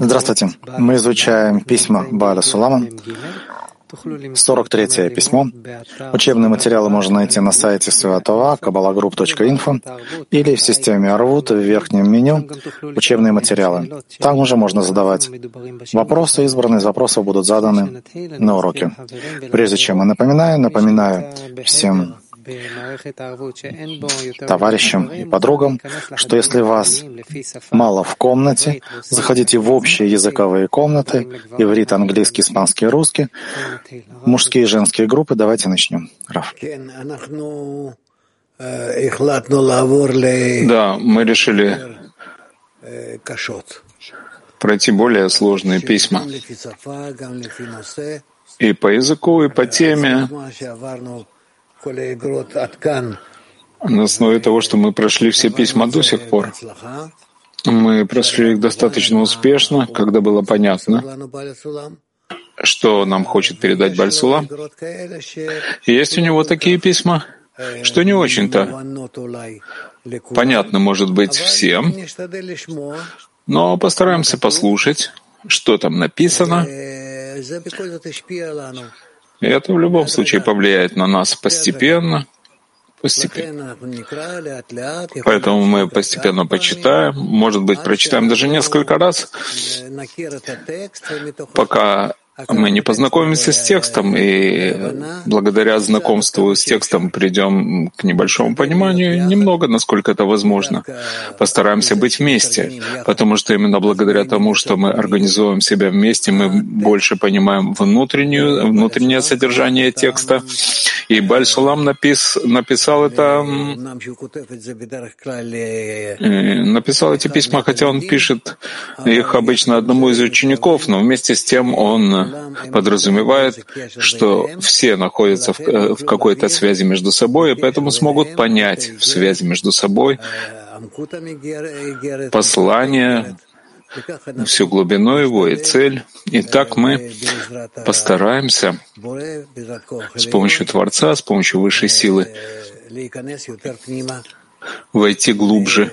Здравствуйте. Мы изучаем письма Баля Сулама. 43 письмо. Учебные материалы можно найти на сайте святого kabbalagroup.info или в системе Арвут в верхнем меню «Учебные материалы». Там уже можно задавать вопросы. Избранные из вопросов будут заданы на уроке. Прежде чем я напоминаю, напоминаю всем товарищам и подругам, что если вас мало в комнате, заходите в общие языковые комнаты, иврит, английский, испанский, русский, мужские и женские группы. Давайте начнем. Раф. Да, мы решили пройти более сложные письма. И по языку, и по теме на основе того, что мы прошли все письма до сих пор, мы прошли их достаточно успешно, когда было понятно, что нам хочет передать Бальсула. Есть у него такие письма, что не очень-то понятно, может быть, всем, но постараемся послушать, что там написано, и это в любом случае повлияет на нас постепенно, постепенно. Поэтому мы постепенно почитаем, может быть, прочитаем даже несколько раз, пока мы не познакомимся с текстом, и благодаря знакомству с текстом придем к небольшому пониманию, немного, насколько это возможно. Постараемся быть вместе, потому что именно благодаря тому, что мы организуем себя вместе, мы больше понимаем внутреннюю, внутреннее содержание текста. И Баль Сулам напис, написал это, написал эти письма, хотя он пишет их обычно одному из учеников, но вместе с тем он подразумевает, что все находятся в, э, в какой-то связи между собой, и поэтому смогут понять в связи между собой послание, всю глубину его и цель. И так мы постараемся с помощью Творца, с помощью высшей силы войти глубже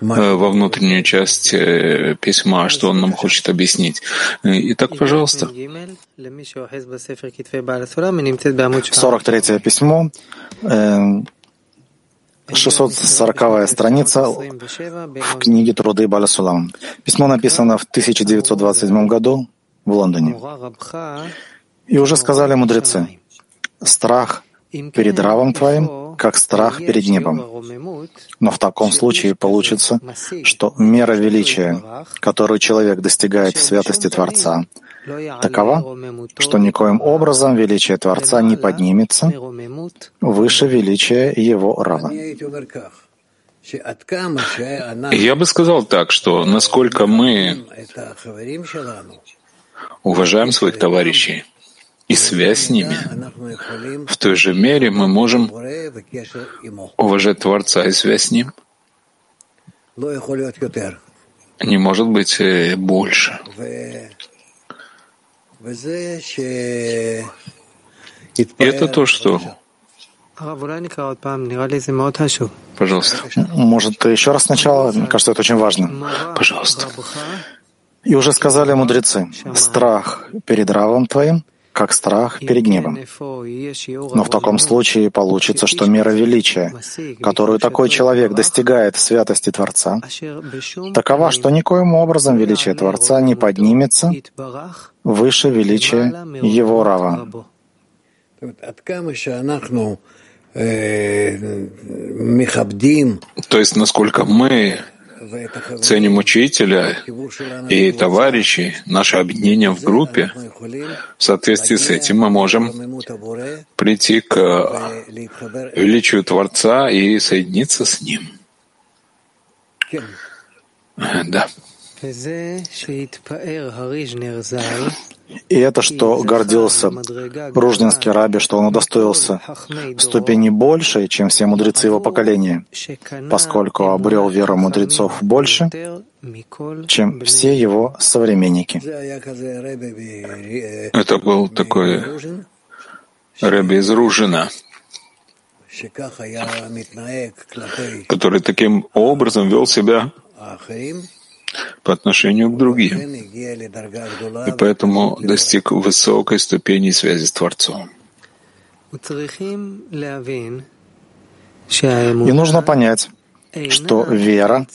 во внутреннюю часть э, письма, что он нам хочет объяснить. Итак, пожалуйста. 43 письмо, 640 э, страница в книге «Труды Баля Сулам». Письмо написано в 1927 году в Лондоне. И уже сказали мудрецы, страх перед равом твоим как страх перед небом. Но в таком случае получится, что мера величия, которую человек достигает в святости Творца, такова, что никоим образом величие Творца не поднимется выше величия его рава. Я бы сказал так, что насколько мы уважаем своих товарищей, и связь с ними. В той же мере мы можем уважать Творца и связь с Ним. Не может быть э, больше. И это то, что Пожалуйста. Может, еще раз сначала? Мне кажется, это очень важно. Пожалуйста. И уже сказали мудрецы, страх перед равом твоим — как страх перед гневом. Но в таком случае получится, что мера величия, которую такой человек достигает в святости Творца, такова, что никоим образом величие Творца не поднимется выше величия Его Рава. То есть, насколько мы ценим учителя и товарищей, наше объединение в группе, в соответствии с этим мы можем прийти к величию Творца и соединиться с Ним. Да. И это, что гордился Руждинский раби, что он удостоился ступени большей, чем все мудрецы его поколения, поскольку обрел веру мудрецов больше, чем все его современники. Это был такой Рэбби из Ружина, который таким образом вел себя по отношению к другим, и поэтому достиг высокой ступени связи с Творцом. И нужно понять, что вера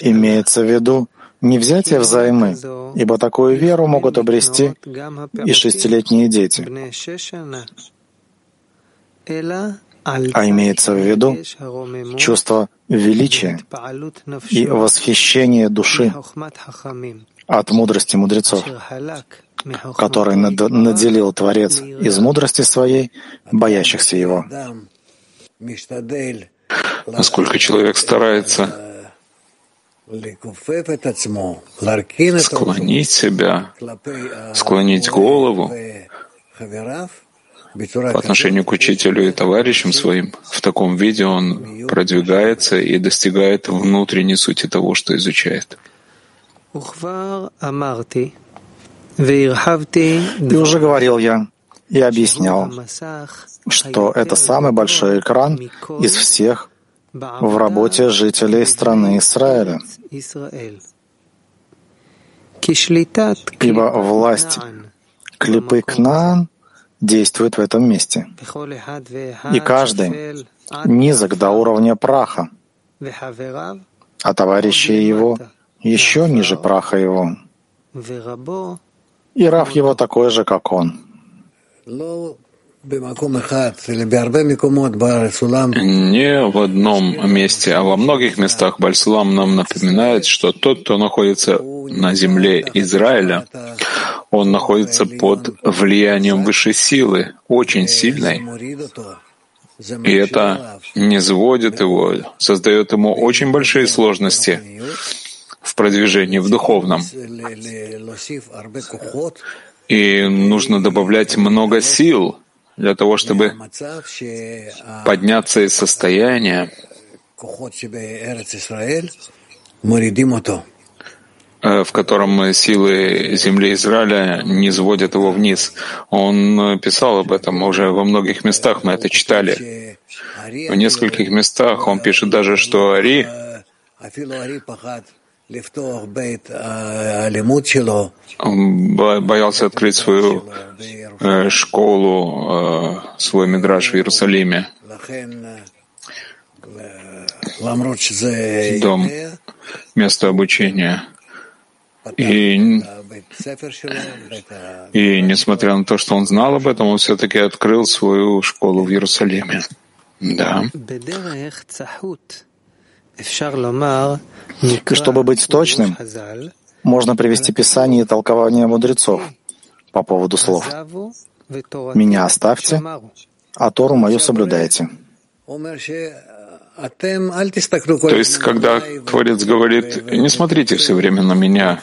имеется в виду не взятие взаймы, ибо такую веру могут обрести и шестилетние дети, а имеется в виду чувство величия и восхищение души от мудрости мудрецов, который наделил Творец из мудрости своей, боящихся Его. Насколько человек старается склонить себя, склонить голову по отношению к учителю и товарищам своим, в таком виде он продвигается и достигает внутренней сути того, что изучает. И уже говорил я и объяснял, что это самый большой экран из всех в работе жителей страны Израиля. Ибо власть клипы Кнаан действует в этом месте. И каждый низок до уровня праха, а товарищи его еще ниже праха его. И Рав его такой же, как он. Не в одном месте, а во многих местах Бальсулам нам напоминает, что тот, кто находится на земле Израиля, он находится под влиянием высшей силы, очень сильной. И это не сводит его, создает ему очень большие сложности в продвижении в духовном. И нужно добавлять много сил для того, чтобы подняться из состояния, э, в котором силы земли Израиля не сводят его вниз. Он писал об этом уже во многих местах, мы это читали. В нескольких местах он пишет даже, что Ари боялся открыть свою э, школу, э, свой мидраж в Иерусалиме, дом, место обучения. И, и несмотря на то, что он знал об этом, он все-таки открыл свою школу в Иерусалиме. Да. И чтобы быть точным, можно привести Писание и толкование мудрецов по поводу слов. «Меня оставьте, а Тору мою соблюдайте». То есть, когда Творец говорит, не смотрите все время на меня,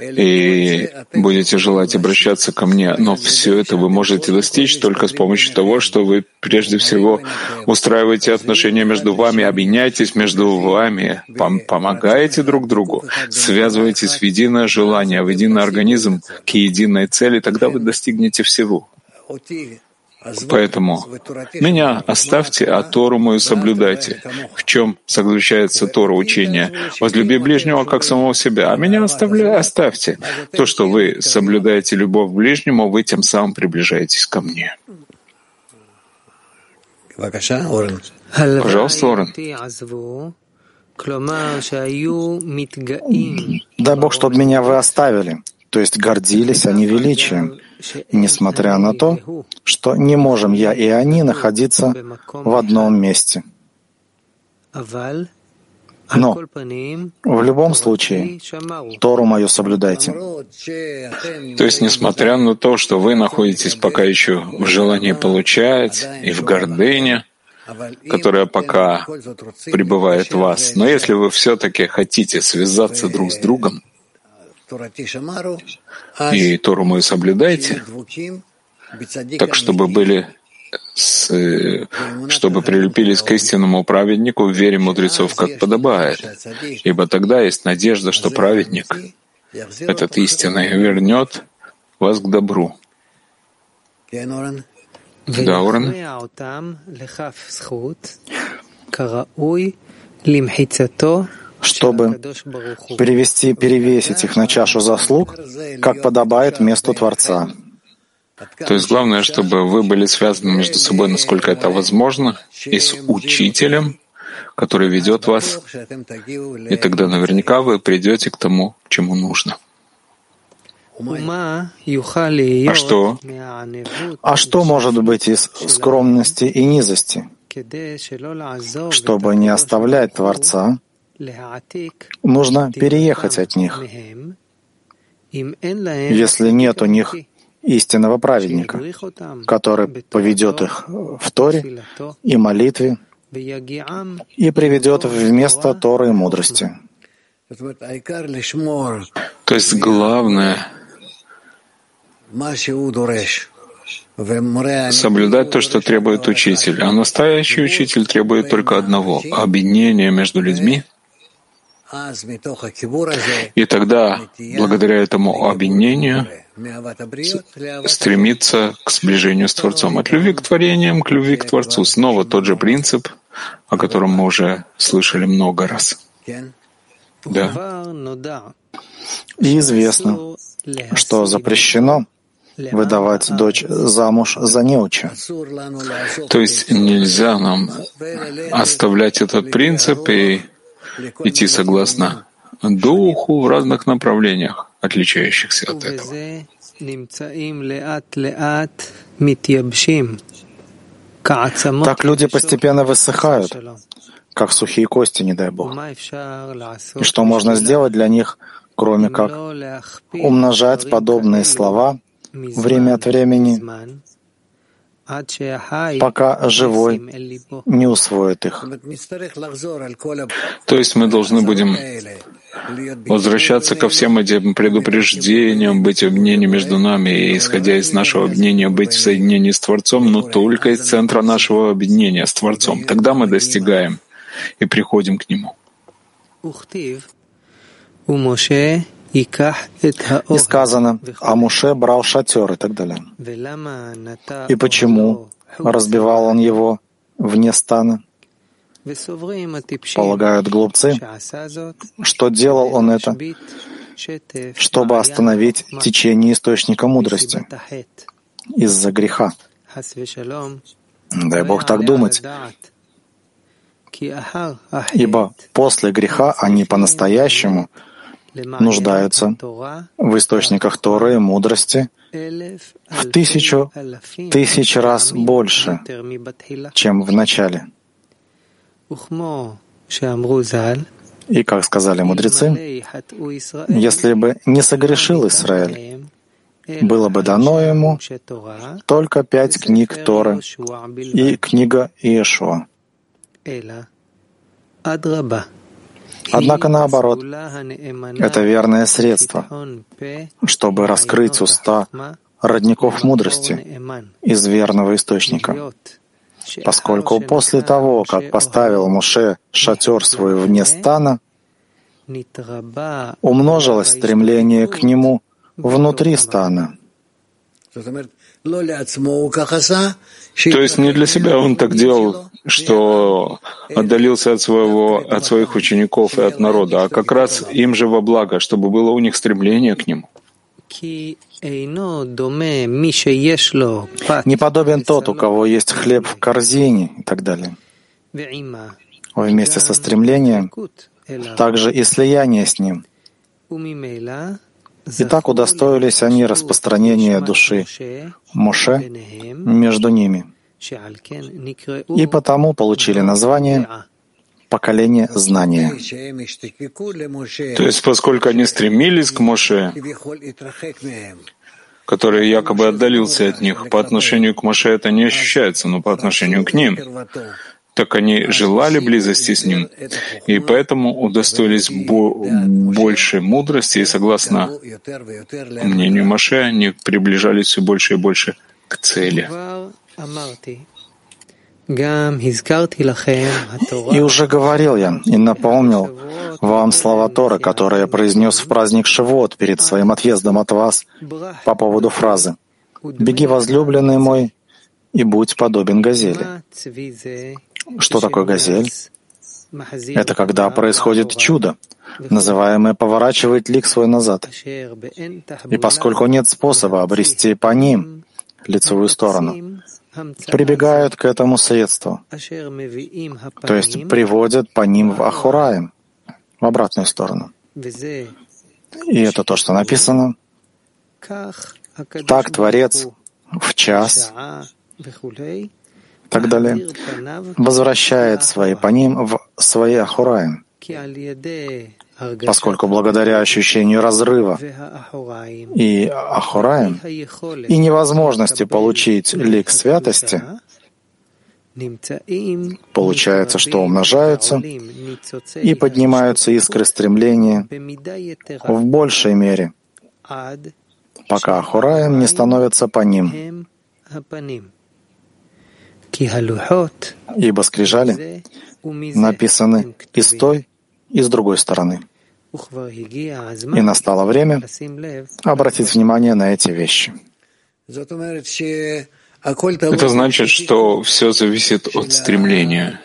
и будете желать обращаться ко мне. Но все это вы можете достичь только с помощью того, что вы прежде всего устраиваете отношения между вами, объединяетесь между вами, пом помогаете друг другу, связываетесь в единое желание, в единый организм к единой цели, тогда вы достигнете всего. Поэтому меня оставьте, а Тору мою соблюдайте. В чем заключается Тора учения? Возлюби ближнего как самого себя, а меня оставля... оставьте. То, что вы соблюдаете любовь к ближнему, вы тем самым приближаетесь ко мне. Пожалуйста, Орен. Дай Бог, чтобы меня вы оставили, то есть гордились они величием, несмотря на то, что не можем я и они находиться в одном месте. Но в любом случае Тору мою соблюдайте. То есть, несмотря на то, что вы находитесь пока еще в желании получать и в гордыне, которая пока пребывает в вас, но если вы все-таки хотите связаться друг с другом, и Тору мы соблюдайте, так чтобы были с, чтобы прилепились к истинному праведнику в вере мудрецов, как подобает. Ибо тогда есть надежда, что праведник, этот истинный, вернет вас к добру. Да, Орен. Чтобы перевести, перевесить их на чашу заслуг, как подобает месту Творца. То есть главное, чтобы вы были связаны между собой, насколько это возможно, и с учителем, который ведет вас, и тогда наверняка вы придете к тому, чему нужно. А что? А что может быть из скромности и низости? Чтобы не оставлять Творца, нужно переехать от них. Если нет у них истинного праведника, который поведет их в Торе и молитве и приведет в место Торы и мудрости. То есть главное соблюдать то, что требует учитель. А настоящий учитель требует только одного — объединения между людьми. И тогда, благодаря этому объединению, стремиться к сближению с Творцом. От любви к творениям к любви к Творцу. Снова тот же принцип, о котором мы уже слышали много раз. Да. И известно, что запрещено выдавать дочь замуж за неуча. То есть нельзя нам оставлять этот принцип и идти согласно духу в разных направлениях, отличающихся от этого. Так люди постепенно высыхают, как сухие кости, не дай Бог. И что можно сделать для них, кроме как умножать подобные слова время от времени, пока живой не усвоит их. То есть мы должны будем возвращаться ко всем этим предупреждениям, быть в объединении между нами и, исходя из нашего объединения, быть в соединении с Творцом, но только из центра нашего объединения с Творцом. Тогда мы достигаем и приходим к Нему. И сказано, а Муше брал шатер и так далее. И почему разбивал он его вне стана? Полагают глупцы, что делал он это, чтобы остановить течение источника мудрости из-за греха. Дай Бог так думать. Ибо после греха они по-настоящему — нуждаются в источниках Торы и мудрости в тысячу тысяч раз больше, чем в начале. И, как сказали мудрецы, если бы не согрешил Израиль, было бы дано ему только пять книг Торы и книга Иешуа. Однако наоборот, это верное средство, чтобы раскрыть уста родников мудрости из верного источника. Поскольку после того, как поставил Муше шатер свой вне стана, умножилось стремление к нему внутри стана. То есть не для себя он так делал, что отдалился от своего, от своих учеников и от народа, а как раз им же во благо, чтобы было у них стремление к нему. Не подобен тот, у кого есть хлеб в корзине и так далее. Вместе со стремлением также и слияние с ним. И так удостоились они распространения души Моше между ними. И потому получили название поколение знания. То есть, поскольку они стремились к Моше, который якобы отдалился от них, по отношению к Моше это не ощущается, но по отношению к ним так они желали близости с Ним, и поэтому удостоились бо больше мудрости, и согласно мнению Маше, они приближались все больше и больше к цели. И уже говорил я и напомнил вам слова Торы, которые я произнес в праздник Шивот перед своим отъездом от вас по поводу фразы «Беги, возлюбленный мой, и будь подобен газели. Что такое газель? Это когда происходит чудо, называемое «поворачивает лик свой назад». И поскольку нет способа обрести по ним лицевую сторону, прибегают к этому средству, то есть приводят по ним в Ахураем, в обратную сторону. И это то, что написано. Так Творец в час и так далее. Возвращает свои по ним в свои Ахураем, поскольку благодаря ощущению разрыва и Ахураем и невозможности получить лик святости, Получается, что умножаются и поднимаются искры стремления в большей мере, пока Ахураем не становится по ним. Ибо скрижали написаны и с той, и с другой стороны. И настало время обратить внимание на эти вещи. Это значит, что все зависит от стремления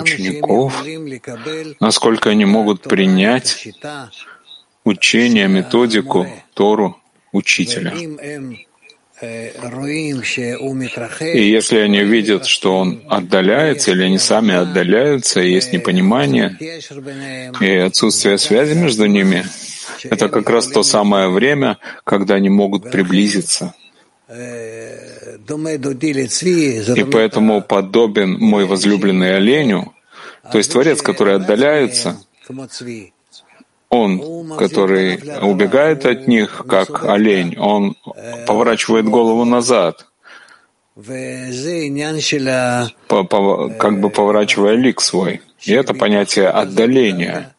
учеников, насколько они могут принять учение, методику, Тору учителя. И если они видят, что он отдаляется, или они сами отдаляются, и есть непонимание и отсутствие связи между ними, это как раз то самое время, когда они могут приблизиться. И поэтому подобен мой возлюбленный оленю, то есть Творец, который отдаляется, он, который убегает от них, как олень, он поворачивает голову назад, как бы поворачивая лик свой. И это понятие отдаления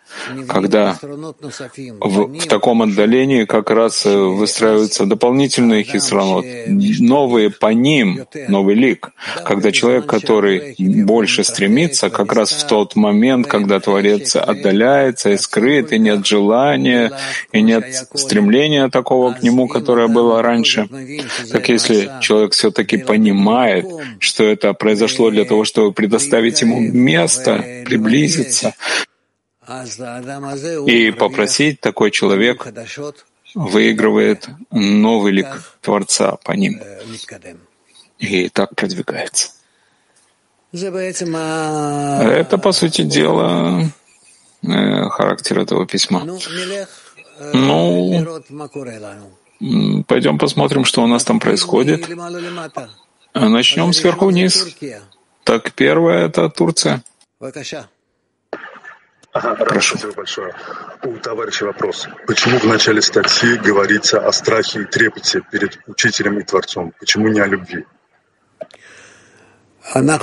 когда в, в таком отдалении как раз э, выстраиваются дополнительные хисранот, новые по ним, новый лик, когда человек, который больше стремится, как раз в тот момент, когда Творец отдаляется и скрыт, и нет желания, и нет стремления такого к нему, которое было раньше. Так если человек все-таки понимает, что это произошло для того, чтобы предоставить ему место, приблизиться, и попросить такой человек выигрывает новый лик Творца по ним. И так продвигается. Это, по сути дела, э, характер этого письма. Ну, пойдем посмотрим, что у нас там происходит. Начнем сверху вниз. Так, первое — это Турция. Прошу. Спасибо большое. У товарища вопрос. Почему в начале статьи говорится о страхе и трепете перед учителем и Творцом? Почему не о любви? Мы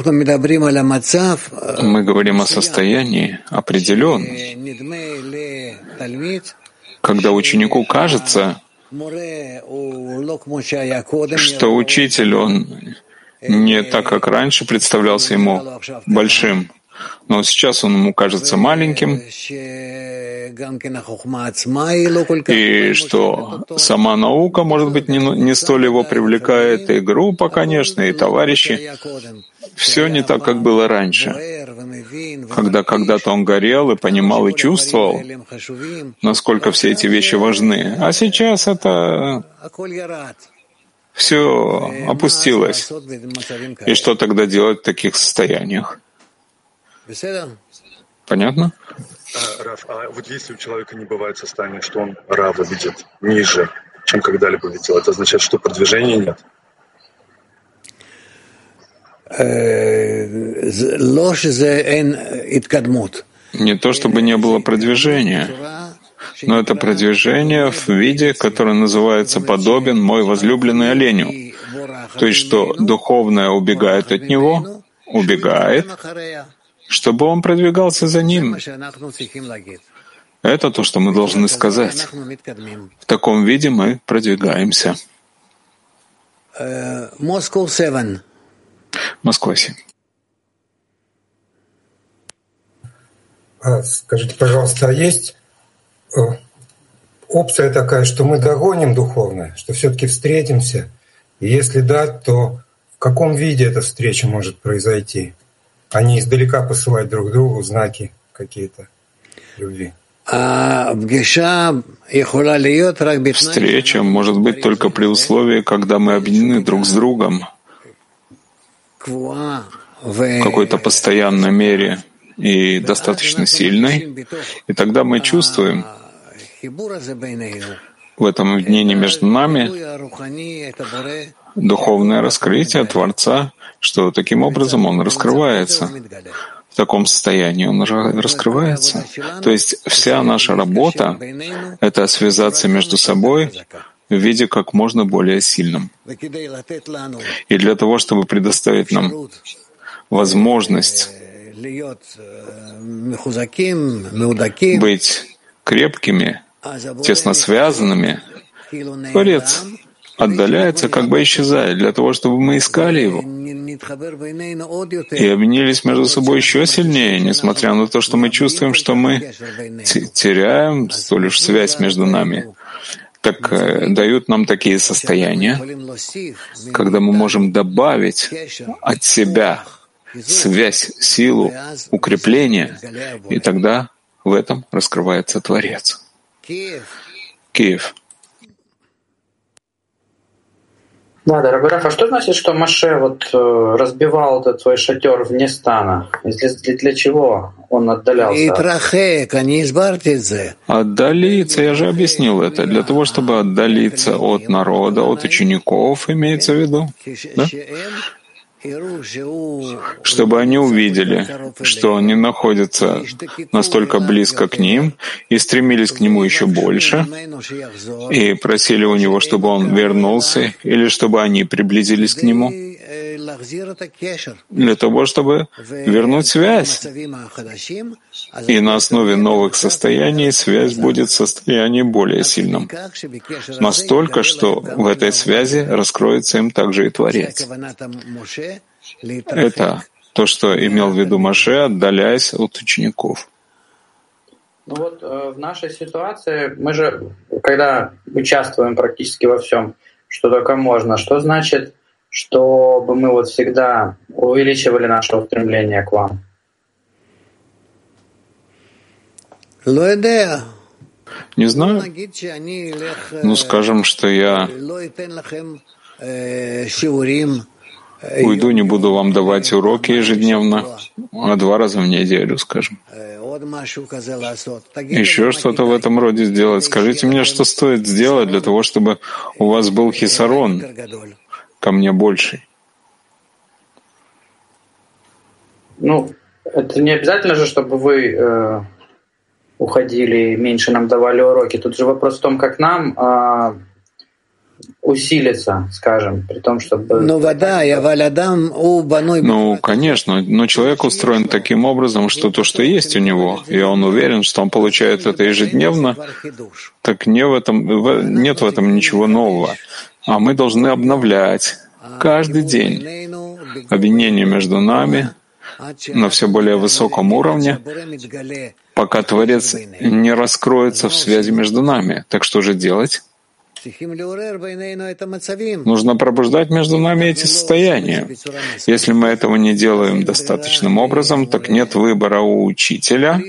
говорим о состоянии определенном, когда ученику кажется, что учитель, он не так, как раньше представлялся ему большим, но сейчас он ему кажется маленьким, и что сама наука, может быть, не, не столь его привлекает, и группа, конечно, и товарищи. Все не так, как было раньше, когда когда-то он горел и понимал и чувствовал, насколько все эти вещи важны. А сейчас это все опустилось. И что тогда делать в таких состояниях? Понятно? А, Раф, а вот если у человека не бывает состояния, что он Рава видит ниже, чем когда-либо видел, это означает, что продвижения нет? Э, не то чтобы не было продвижения, но это продвижение в виде, которое называется «подобен мой возлюбленный оленю». То есть, что духовное убегает от него, убегает, чтобы он продвигался за ним. Это то, что мы должны сказать. В таком виде мы продвигаемся. Москва 7. Москва 7. А, скажите, пожалуйста, а есть э, опция такая, что мы догоним духовное, что все-таки встретимся И если да, то в каком виде эта встреча может произойти? А не издалека посылать друг другу знаки какие-то любви. Встреча может быть только при условии, когда мы объединены друг с другом. В какой-то постоянной мере и достаточно сильной, и тогда мы чувствуем в этом объединении между нами духовное раскрытие Творца, что таким образом Он раскрывается в таком состоянии он раскрывается. То есть вся наша работа — это связаться между собой в виде как можно более сильным. И для того, чтобы предоставить нам возможность быть крепкими, тесно связанными, Творец отдаляется, как бы исчезает, для того, чтобы мы искали его и объединились между собой еще сильнее, несмотря на то, что мы чувствуем, что мы теряем столь уж связь между нами. Так э, дают нам такие состояния, когда мы можем добавить от себя связь, силу, укрепление, и тогда в этом раскрывается Творец. Киев. Да, дорогой Раф, а что значит, что Маше вот э, разбивал этот свой шатер вне стана? Для, для чего он отдалялся? Отдалиться, я же объяснил это, для того, чтобы отдалиться от народа, от учеников, имеется в виду. Да? Чтобы они увидели, что они находятся настолько близко к ним и стремились к нему еще больше, и просили у него, чтобы он вернулся, или чтобы они приблизились к нему, для того, чтобы вернуть связь. И на основе новых состояний связь будет в состоянии более сильном. Настолько, что в этой связи раскроется им также и Творец. Это то, что имел в виду Маше, отдаляясь от учеников. Ну вот э, в нашей ситуации мы же, когда участвуем практически во всем, что только можно, что значит чтобы мы вот всегда увеличивали наше устремление к вам? Не знаю. Ну, скажем, что я уйду, не буду вам давать уроки ежедневно, а два раза в неделю, скажем. Еще что-то в этом роде сделать. Скажите мне, что стоит сделать для того, чтобы у вас был хисарон, ко мне больший? Ну, это не обязательно же, чтобы вы э, уходили, меньше нам давали уроки. Тут же вопрос в том, как нам э, усилиться, скажем, при том, чтобы... Ну, вода, я валядам у баной... Ну, конечно, но человек устроен таким образом, что то, что есть у него, и он уверен, что он получает это ежедневно, так не в этом, нет в этом ничего нового. А мы должны обновлять каждый день объединение между нами на все более высоком уровне, пока Творец не раскроется в связи между нами. Так что же делать? Нужно пробуждать между нами эти состояния. Если мы этого не делаем достаточным образом, так нет выбора у учителя.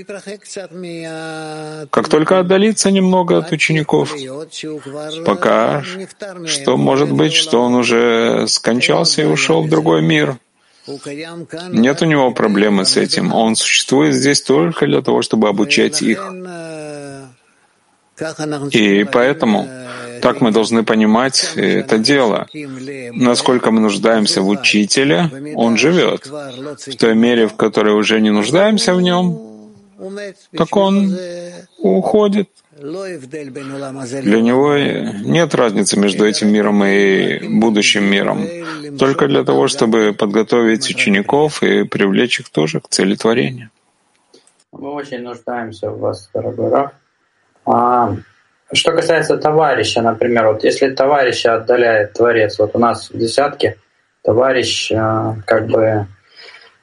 Как только отдалиться немного от учеников, пока что может быть, что он уже скончался и ушел в другой мир. Нет у него проблемы с этим. Он существует здесь только для того, чтобы обучать их. И поэтому так мы должны понимать это дело. Насколько мы нуждаемся в учителе, он живет. В той мере, в которой уже не нуждаемся в нем, так он уходит. Для него нет разницы между этим миром и будущим миром. Только для того, чтобы подготовить учеников и привлечь их тоже к цели творения. Мы очень нуждаемся в вас, дорогой Раф. А, что касается товарища, например, вот если товарища отдаляет Творец, вот у нас в десятке товарищ э, как бы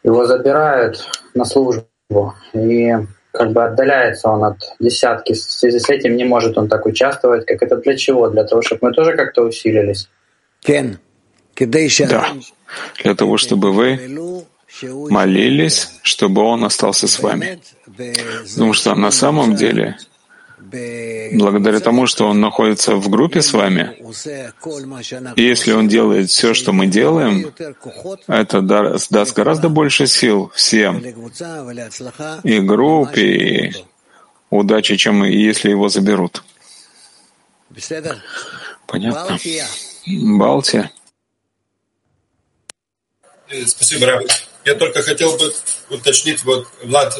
его забирают на службу, и как бы отдаляется он от десятки. В связи с этим не может он так участвовать. Как это для чего? Для того, чтобы мы тоже как-то усилились? Кен. Да, для того, чтобы вы молились, чтобы он остался с вами. Потому что на самом деле, благодаря тому, что он находится в группе с вами, и если он делает все, что мы делаем, это даст гораздо больше сил всем, и группе, и удачи, чем если его заберут. Понятно? Балтия. Э, спасибо, Раб. Я только хотел бы уточнить, вот Влад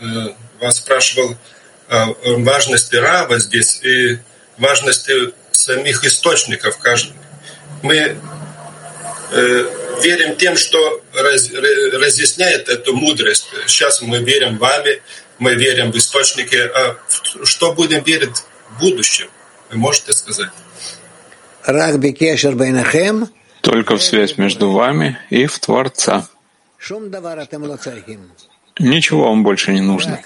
э, вас спрашивал важности Рава здесь и важности самих источников. Мы э, верим тем, что раз, разъясняет эту мудрость. Сейчас мы верим в вами, мы верим в источники. А что будем верить в будущем? Вы можете сказать? Только в связь между вами и в Творца. Ничего вам больше не нужно.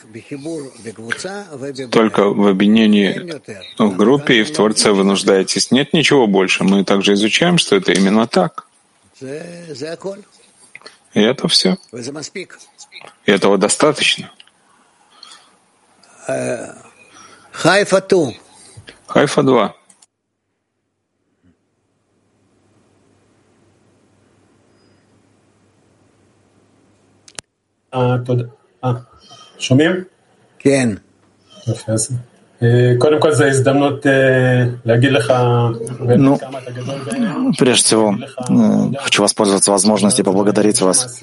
Только в объединении в группе и в Творце вы нуждаетесь. Нет ничего больше. Мы также изучаем, что это именно так. И это все. И этого достаточно. Хайфа 2. שומעים? כן. יופי, אז קודם כל זו הזדמנות להגיד לך ну, прежде всего, хочу воспользоваться возможностью поблагодарить вас,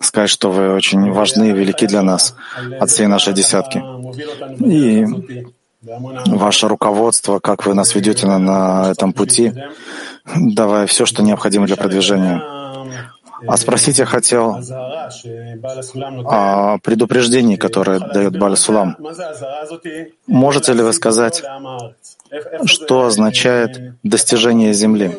сказать, что вы очень важны и велики для нас от всей нашей десятки. И ваше руководство, как вы нас ведете на, на этом пути, давая все, что необходимо для продвижения. А спросить я хотел о предупреждении, которое дает Баль Сулам. Можете ли вы сказать, что означает достижение Земли?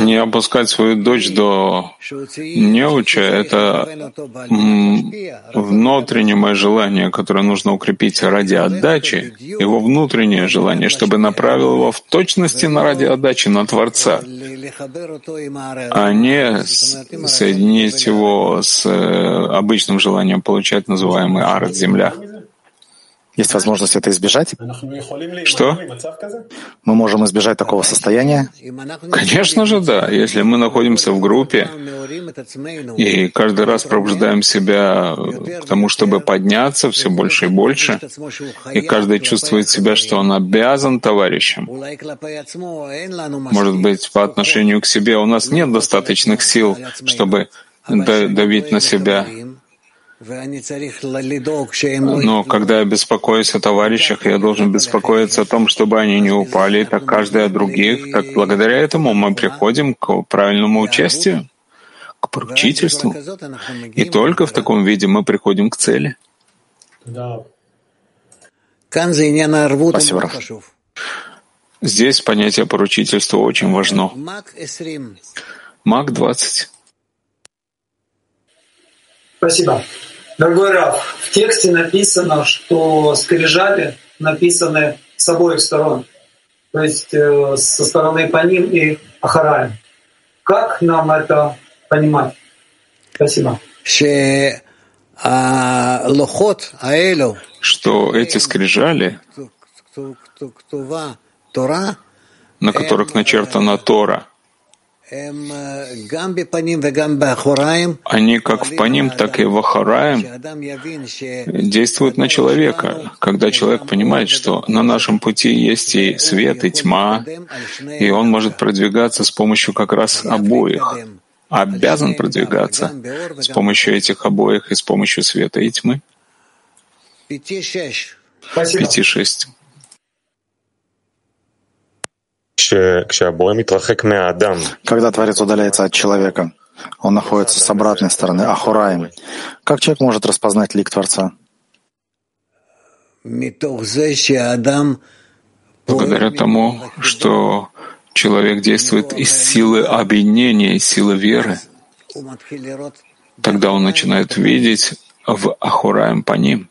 Не опускать свою дочь до неуча — это внутреннее желание, которое нужно укрепить ради отдачи, его внутреннее желание, чтобы направил его в точности на ради отдачи на Творца, а не соединить его с э, обычным желанием получать называемый арт — земля. Есть возможность это избежать? Что? Мы можем избежать такого состояния? Конечно же, да. Если мы находимся в группе и каждый раз пробуждаем себя к тому, чтобы подняться все больше и больше, и каждый чувствует себя, что он обязан товарищам. Может быть, по отношению к себе у нас нет достаточных сил, чтобы давить на себя, но когда я беспокоюсь о товарищах, я должен беспокоиться о том, чтобы они не упали, так каждый о других. Так благодаря этому мы приходим к правильному участию, к поручительству. И только в таком виде мы приходим к цели. Спасибо. Здесь понятие поручительства очень важно. Маг 20. Спасибо. Дорогой Раф, в тексте написано, что скрижали написаны с обоих сторон, то есть э, со стороны Паним и Ахараем. Как нам это понимать? Спасибо. А, что эти скрижали, на которых начертана Тора, они как в Паним, так и в Ахараем действуют на человека. Когда человек понимает, что на нашем пути есть и свет, и тьма, и он может продвигаться с помощью как раз обоих, обязан продвигаться с помощью этих обоих и с помощью света и тьмы. Пяти-шесть. Когда Творец удаляется от человека, он находится с обратной стороны, ахураем. Как человек может распознать лик Творца? Благодаря тому, что человек действует из силы объединения, из силы веры, тогда он начинает видеть в Ахураем по ним.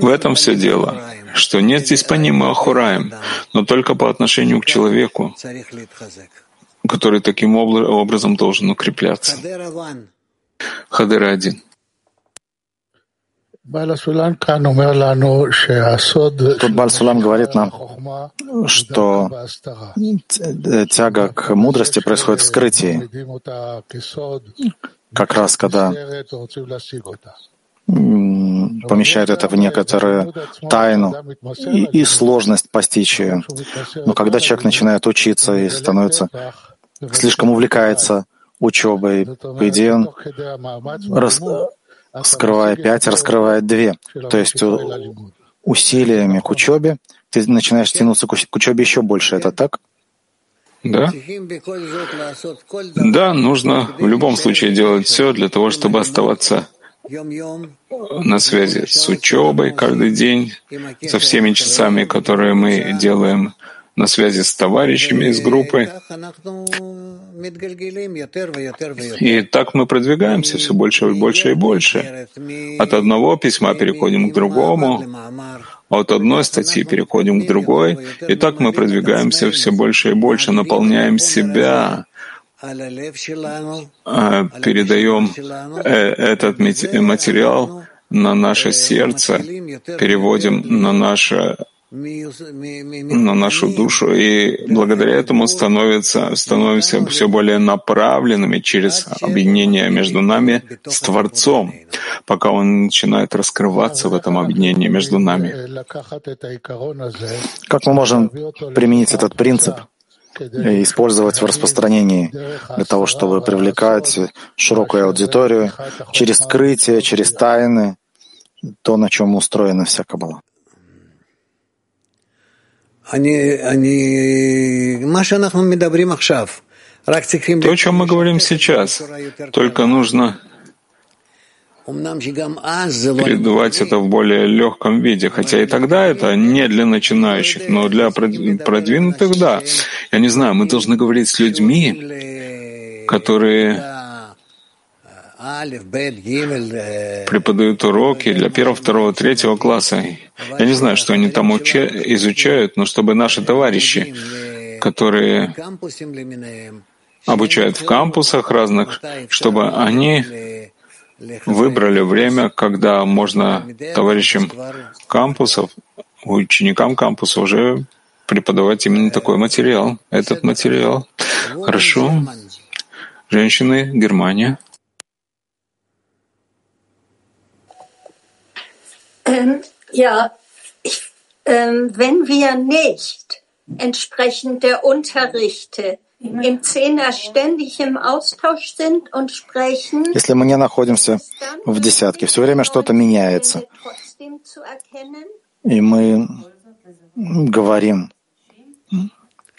В этом все дело, что нет здесь понима Ахураем, но только по отношению к человеку, который таким образом должен укрепляться. Хадера один. Тут Бальсулам говорит нам, что тяга к мудрости происходит в скрытии, как раз когда помещают это в некоторую тайну и, и сложность постичь ее. Но когда человек начинает учиться и становится слишком увлекается учебой, по идее он, рас, скрывая пять, раскрывает две. То есть усилиями к учебе ты начинаешь тянуться к учебе еще больше. Это так? Да? Да, нужно в любом случае делать все для того, чтобы оставаться на связи с учебой каждый день, со всеми часами, которые мы делаем на связи с товарищами из группы. И так мы продвигаемся все больше и больше и больше. От одного письма переходим к другому, от одной статьи переходим к другой. И так мы продвигаемся все больше и больше, наполняем себя передаем э, этот материал на наше сердце, переводим на наше на нашу душу, и благодаря этому становится, становимся все более направленными через объединение между нами с Творцом, пока он начинает раскрываться в этом объединении между нами. Как мы можем применить этот принцип использовать в распространении для того, чтобы привлекать широкую аудиторию через скрытие, через тайны, то, на чем устроена вся Каббала. То, о чем мы говорим сейчас, только нужно передавать это в более легком виде. Хотя и тогда это не для начинающих, но для продвинутых — да. Я не знаю, мы должны говорить с людьми, которые преподают уроки для первого, второго, третьего класса. Я не знаю, что они там уча- изучают, но чтобы наши товарищи, которые обучают в кампусах разных, чтобы они выбрали время, когда можно товарищам кампусов, ученикам кампуса уже преподавать именно такой материал, этот материал. Хорошо. Женщины, Германия. Ähm, ja, ich, ähm, wenn wir nicht entsprechend der Unterrichte im Zehner ständig im Austausch sind und sprechen, если мы не находимся в десятке, все время что-то меняется, и мы говорим,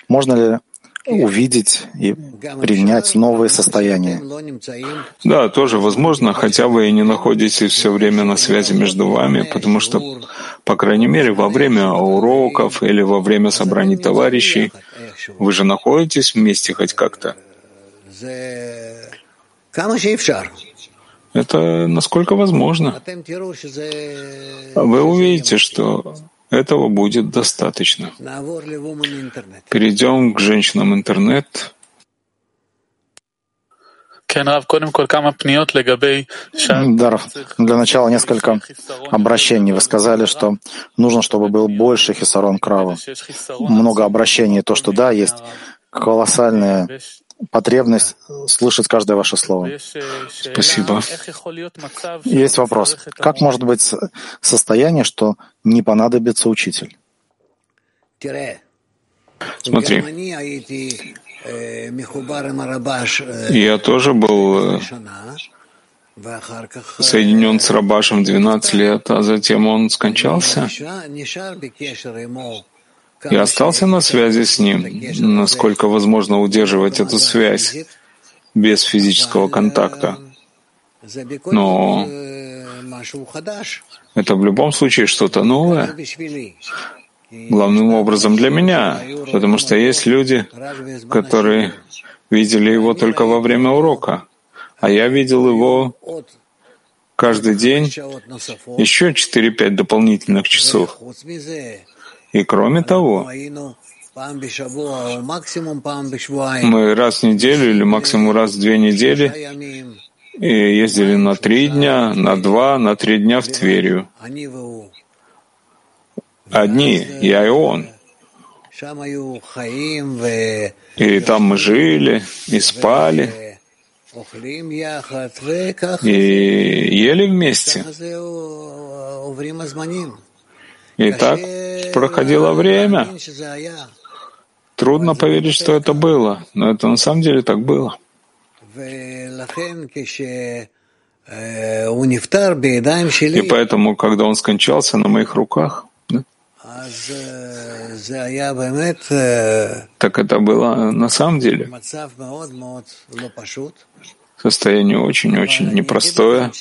можно ли увидеть и принять новые состояния. Да, тоже возможно, хотя вы и не находитесь все время на связи между вами, потому что, по крайней мере, во время уроков или во время собраний товарищей вы же находитесь вместе хоть как-то. Это насколько возможно. Вы увидите, что этого будет достаточно. Перейдем к женщинам интернет. Да, для начала несколько обращений. Вы сказали, что нужно, чтобы был больше хисарон крава. Много обращений. То, что да, есть колоссальная потребность слышать каждое ваше слово. Спасибо. Есть вопрос. Как может быть состояние, что не понадобится учитель? Смотри, я тоже был соединен с Рабашем 12 лет, а затем он скончался. Я остался на связи с ним, насколько возможно удерживать эту связь без физического контакта. Но это в любом случае что-то новое, главным образом для меня, потому что есть люди, которые видели его только во время урока, а я видел его каждый день еще 4-5 дополнительных часов. И кроме того, мы раз в неделю или максимум раз в две недели ездили на три дня, на два, на три дня в Тверию. Одни, я и он. И там мы жили, и спали, и ели вместе. И так проходило время. Трудно поверить, что это было, но это на самом деле так было. И поэтому, когда он скончался на моих руках, так это было на самом деле состояние очень-очень непростое.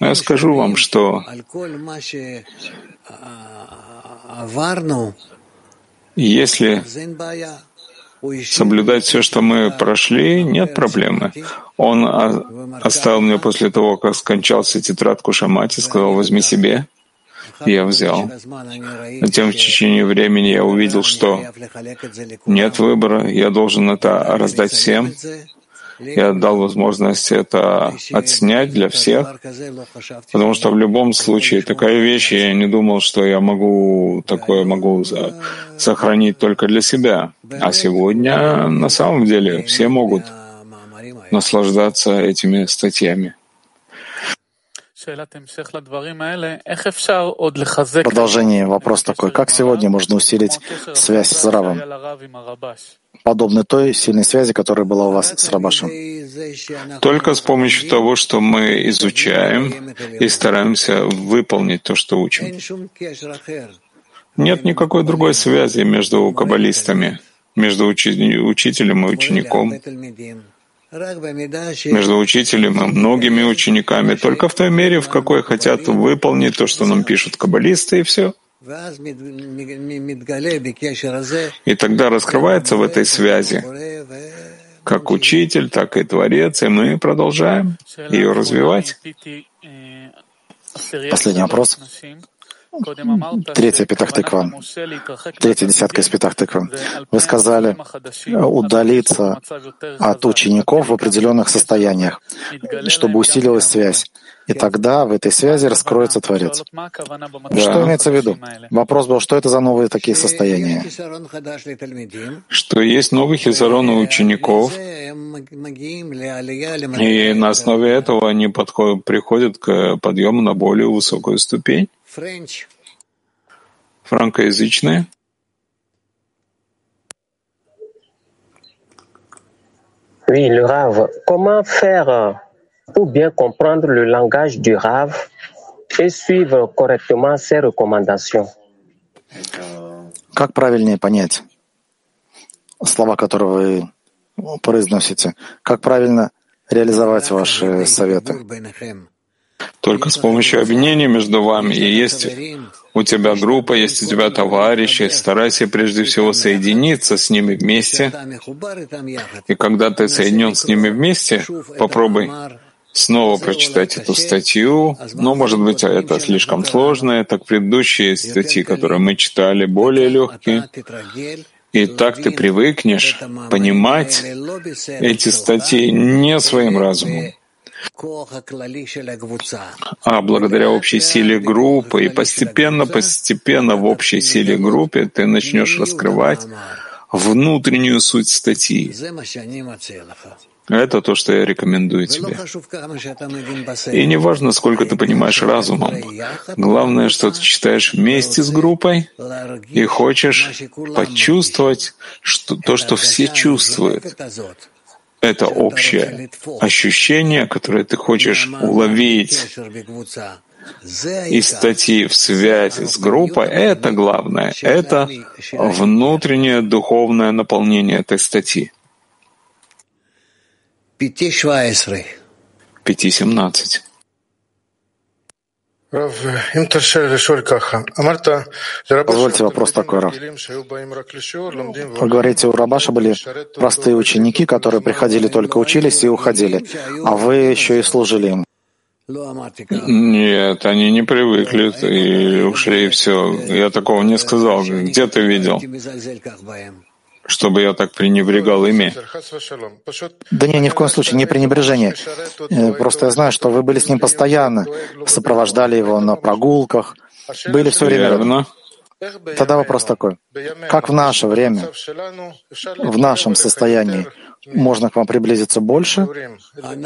Но я скажу вам, что если соблюдать все, что мы прошли, нет проблемы. Он оставил мне после того, как скончался тетрадку Шамати, сказал, возьми себе. Я взял. Затем в течение времени я увидел, что нет выбора, я должен это раздать всем. Я дал возможность это отснять для всех, потому что в любом случае такая вещь, я не думал, что я могу такое могу сохранить только для себя. А сегодня на самом деле все могут наслаждаться этими статьями. Продолжение. Вопрос такой. Как сегодня можно усилить связь с Равом, подобной той сильной связи, которая была у вас с Рабашем? Только с помощью того, что мы изучаем и стараемся выполнить то, что учим. Нет никакой другой связи между каббалистами, между учителем и учеником между учителем и многими учениками, только в той мере, в какой хотят выполнить то, что нам пишут каббалисты, и все. И тогда раскрывается в этой связи как учитель, так и творец, и мы продолжаем ее развивать. Последний вопрос. Третья Петахтыква, третья десятка из Петахтыква. Вы сказали удалиться от учеников в определенных состояниях, чтобы усилилась связь. И тогда в этой связи раскроется Творец. Да. Что имеется в виду? Вопрос был, что это за новые такие состояния? Что есть новый хизарон у учеников, и на основе этого они подходят, приходят к подъему на более высокую ступень. French. Франкоязычные. Oui, le Rav. Comment faire pour bien comprendre le langage du Rav et suivre correctement ses recommandations? Как правильнее понять слова, которые вы произносите? Как правильно реализовать ваши советы? Только с помощью объединения между вами. И есть у тебя группа, есть у тебя товарищи. Старайся прежде всего соединиться с ними вместе. И когда ты соединен с ними вместе, попробуй снова прочитать эту статью. Но, может быть, это слишком сложно. Так предыдущие статьи, которые мы читали, более легкие. И так ты привыкнешь понимать эти статьи не своим разумом, а благодаря общей силе группы и постепенно-постепенно в общей силе группы ты начнешь раскрывать внутреннюю суть статьи. Это то, что я рекомендую тебе. И не важно, сколько ты понимаешь разумом. Главное, что ты читаешь вместе с группой и хочешь почувствовать что, то, что все чувствуют это общее ощущение, которое ты хочешь уловить из статьи в связи с группой, это главное. Это внутреннее духовное наполнение этой статьи. 5.17. Позвольте вопрос такой, Раф. Вы говорите, у Рабаша были простые ученики, которые приходили только учились и уходили, а вы еще и служили им. Нет, они не привыкли и ушли, и все. Я такого не сказал. Где ты видел? Чтобы я так пренебрегал ими. Да не, ни в коем случае, не пренебрежение. Э, просто я знаю, что вы были с ним постоянно, сопровождали его на прогулках, были все время рядом. Тогда вопрос такой. Как в наше время, в нашем состоянии, можно к вам приблизиться больше,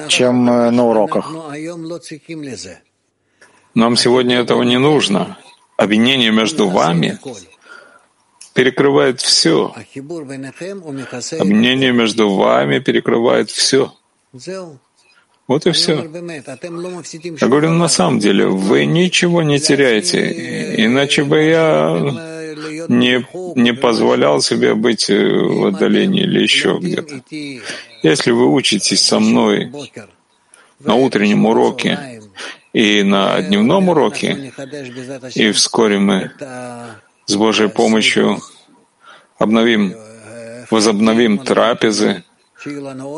чем э, на уроках? Нам сегодня этого не нужно. Обвинение между вами перекрывает все. Объединение между вами перекрывает все. Вот и все. Я говорю, на самом деле, вы ничего не теряете, иначе бы я не, не позволял себе быть в отдалении или еще где-то. Если вы учитесь со мной на утреннем уроке и на дневном уроке, и вскоре мы с Божьей помощью обновим, возобновим трапезы.